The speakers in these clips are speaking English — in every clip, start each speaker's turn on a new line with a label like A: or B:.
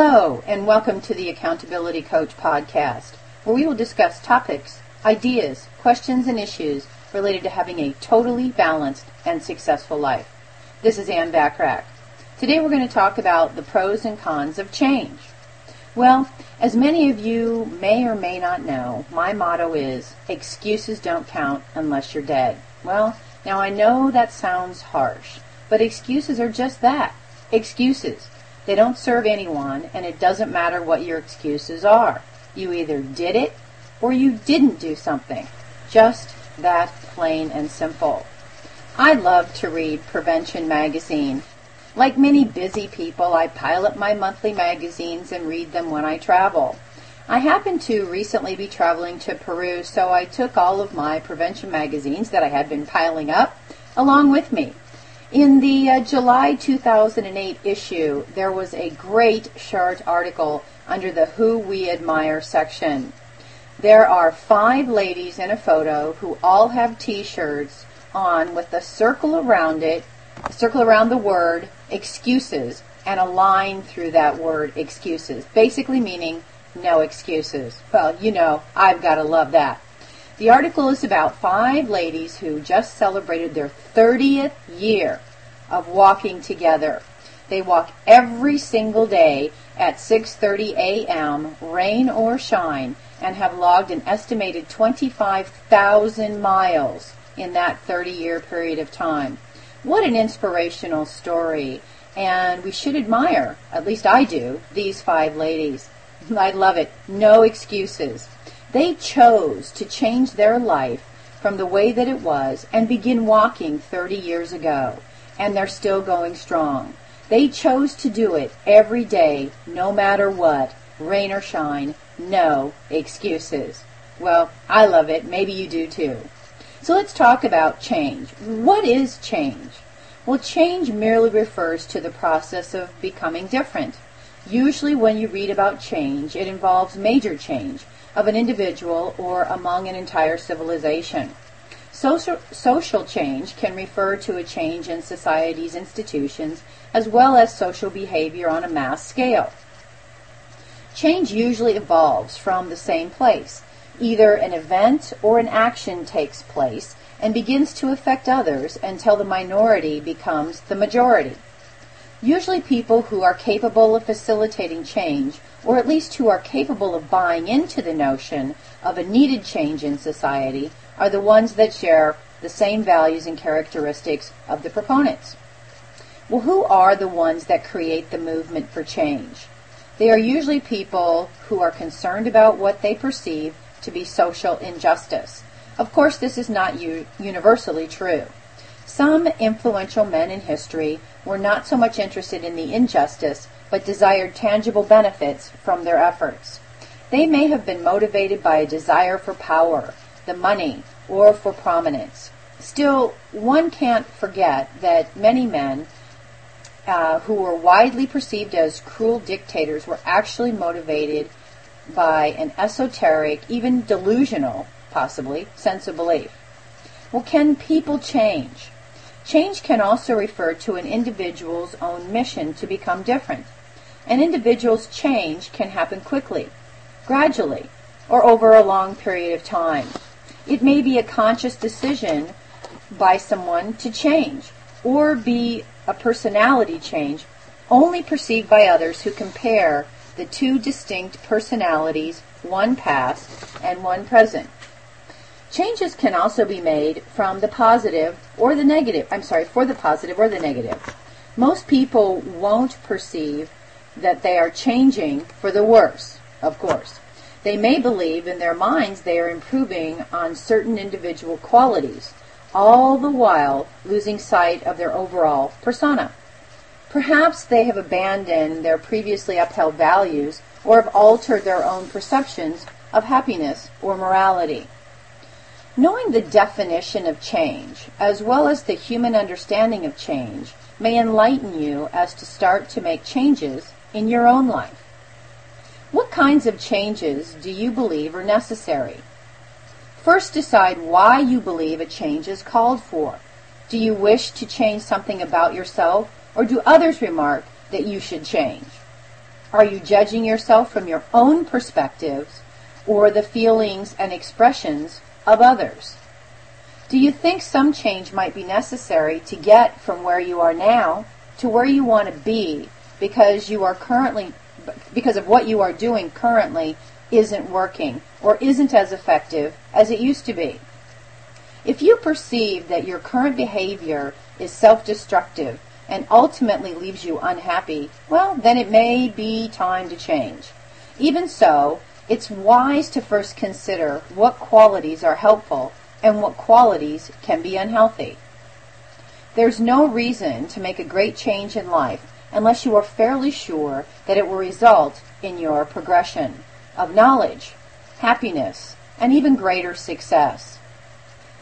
A: Hello, and welcome to the Accountability Coach podcast, where we will discuss topics, ideas, questions, and issues related to having a totally balanced and successful life. This is Ann Bachrach. Today we're going to talk about the pros and cons of change. Well, as many of you may or may not know, my motto is excuses don't count unless you're dead. Well, now I know that sounds harsh, but excuses are just that excuses. They don't serve anyone, and it doesn't matter what your excuses are. You either did it or you didn't do something. Just that plain and simple. I love to read Prevention Magazine. Like many busy people, I pile up my monthly magazines and read them when I travel. I happened to recently be traveling to Peru, so I took all of my prevention magazines that I had been piling up along with me. In the uh, July 2008 issue, there was a great short article under the Who We Admire section. There are five ladies in a photo who all have t-shirts on with a circle around it, a circle around the word excuses, and a line through that word excuses, basically meaning no excuses. Well, you know, I've got to love that. The article is about five ladies who just celebrated their 30th year of walking together. They walk every single day at 6:30 a.m., rain or shine, and have logged an estimated 25,000 miles in that 30-year period of time. What an inspirational story. And we should admire, at least I do, these five ladies. I love it. No excuses. They chose to change their life from the way that it was and begin walking 30 years ago, and they're still going strong. They chose to do it every day, no matter what, rain or shine, no excuses. Well, I love it. Maybe you do too. So let's talk about change. What is change? Well, change merely refers to the process of becoming different. Usually when you read about change, it involves major change, of an individual or among an entire civilization. Social, social change can refer to a change in society's institutions as well as social behavior on a mass scale. Change usually evolves from the same place. Either an event or an action takes place and begins to affect others until the minority becomes the majority. Usually people who are capable of facilitating change, or at least who are capable of buying into the notion of a needed change in society, are the ones that share the same values and characteristics of the proponents. Well, who are the ones that create the movement for change? They are usually people who are concerned about what they perceive to be social injustice. Of course, this is not u- universally true. Some influential men in history were not so much interested in the injustice, but desired tangible benefits from their efforts. They may have been motivated by a desire for power, the money, or for prominence. Still, one can't forget that many men uh, who were widely perceived as cruel dictators were actually motivated by an esoteric, even delusional, possibly, sense of belief. Well, can people change? Change can also refer to an individual's own mission to become different. An individual's change can happen quickly, gradually, or over a long period of time. It may be a conscious decision by someone to change, or be a personality change only perceived by others who compare the two distinct personalities, one past and one present. Changes can also be made from the positive or the negative. I'm sorry, for the positive or the negative. Most people won't perceive that they are changing for the worse, of course. They may believe in their minds they are improving on certain individual qualities, all the while losing sight of their overall persona. Perhaps they have abandoned their previously upheld values or have altered their own perceptions of happiness or morality. Knowing the definition of change, as well as the human understanding of change, may enlighten you as to start to make changes in your own life. What kinds of changes do you believe are necessary? First decide why you believe a change is called for. Do you wish to change something about yourself, or do others remark that you should change? Are you judging yourself from your own perspectives or the feelings and expressions of others? Do you think some change might be necessary to get from where you are now to where you want to be because you are currently because of what you are doing currently isn't working or isn't as effective as it used to be? If you perceive that your current behavior is self-destructive and ultimately leaves you unhappy, well, then it may be time to change. Even so, it's wise to first consider what qualities are helpful and what qualities can be unhealthy. There's no reason to make a great change in life unless you are fairly sure that it will result in your progression of knowledge, happiness, and even greater success.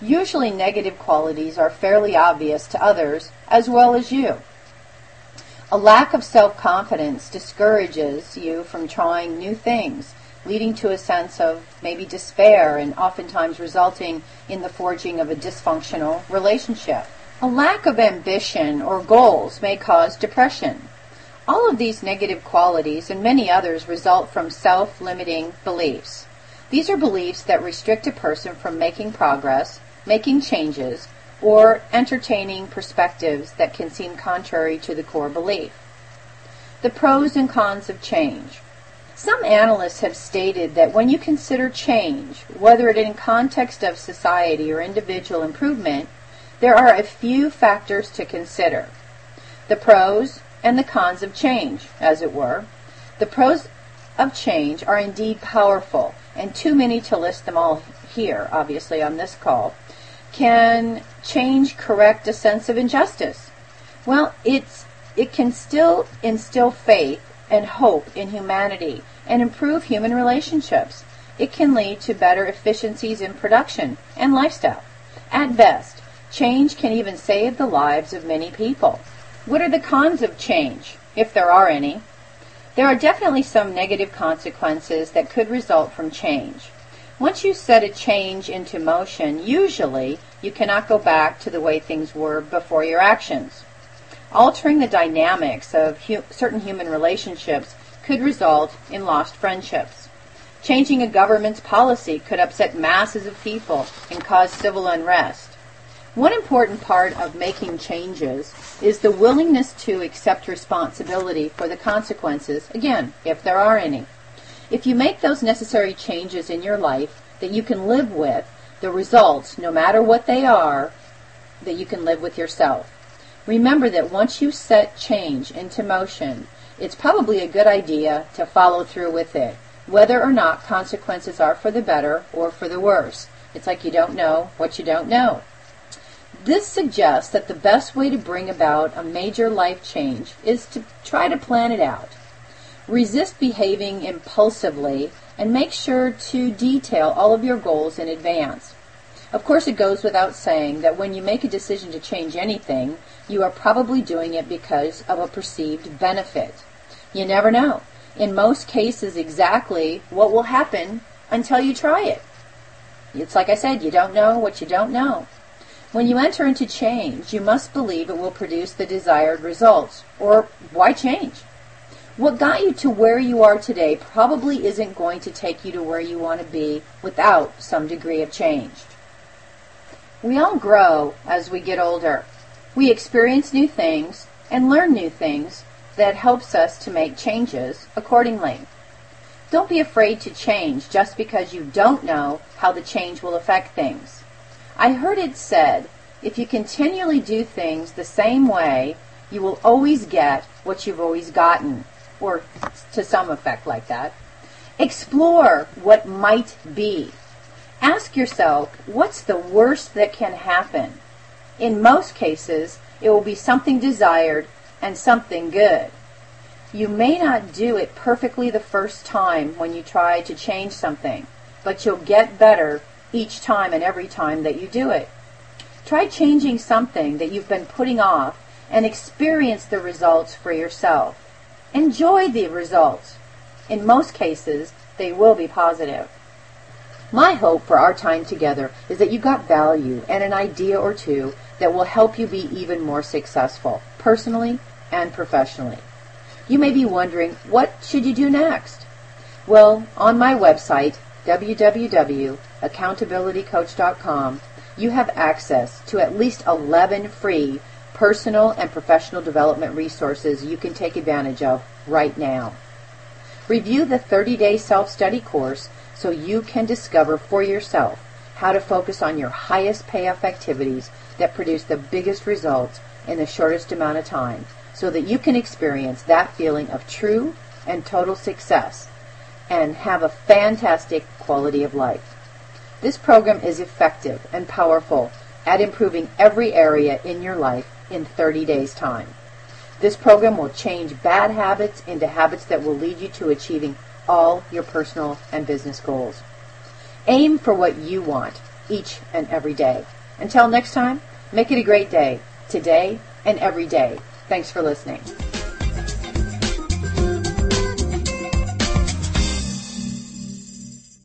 A: Usually negative qualities are fairly obvious to others as well as you. A lack of self-confidence discourages you from trying new things, leading to a sense of maybe despair and oftentimes resulting in the forging of a dysfunctional relationship. A lack of ambition or goals may cause depression. All of these negative qualities and many others result from self-limiting beliefs. These are beliefs that restrict a person from making progress, making changes, or entertaining perspectives that can seem contrary to the core belief. The pros and cons of change. Some analysts have stated that when you consider change, whether it in context of society or individual improvement, there are a few factors to consider. The pros and the cons of change, as it were. The pros of change are indeed powerful, and too many to list them all here, obviously, on this call. Can change correct a sense of injustice? Well, it's, it can still instill faith and hope in humanity and improve human relationships. It can lead to better efficiencies in production and lifestyle. At best, change can even save the lives of many people. What are the cons of change, if there are any? There are definitely some negative consequences that could result from change. Once you set a change into motion, usually you cannot go back to the way things were before your actions. Altering the dynamics of hu- certain human relationships could result in lost friendships. Changing a government's policy could upset masses of people and cause civil unrest. One important part of making changes is the willingness to accept responsibility for the consequences, again, if there are any. If you make those necessary changes in your life that you can live with, the results, no matter what they are, that you can live with yourself. Remember that once you set change into motion, it's probably a good idea to follow through with it, whether or not consequences are for the better or for the worse. It's like you don't know what you don't know. This suggests that the best way to bring about a major life change is to try to plan it out. Resist behaving impulsively and make sure to detail all of your goals in advance. Of course, it goes without saying that when you make a decision to change anything, you are probably doing it because of a perceived benefit. You never know. In most cases, exactly what will happen until you try it. It's like I said, you don't know what you don't know. When you enter into change, you must believe it will produce the desired results. Or why change? What got you to where you are today probably isn't going to take you to where you want to be without some degree of change. We all grow as we get older. We experience new things and learn new things that helps us to make changes accordingly. Don't be afraid to change just because you don't know how the change will affect things. I heard it said, if you continually do things the same way, you will always get what you've always gotten or to some effect like that. Explore what might be. Ask yourself, what's the worst that can happen? In most cases, it will be something desired and something good. You may not do it perfectly the first time when you try to change something, but you'll get better each time and every time that you do it. Try changing something that you've been putting off and experience the results for yourself. Enjoy the results. In most cases, they will be positive. My hope for our time together is that you got value and an idea or two that will help you be even more successful, personally and professionally. You may be wondering, what should you do next? Well, on my website, www.accountabilitycoach.com, you have access to at least 11 free personal and professional development resources you can take advantage of right now. Review the 30-day self-study course so you can discover for yourself how to focus on your highest payoff activities that produce the biggest results in the shortest amount of time so that you can experience that feeling of true and total success and have a fantastic quality of life. This program is effective and powerful at improving every area in your life in 30 days' time. This program will change bad habits into habits that will lead you to achieving all your personal and business goals. Aim for what you want each and every day. Until next time, make it a great day, today and every day. Thanks for listening.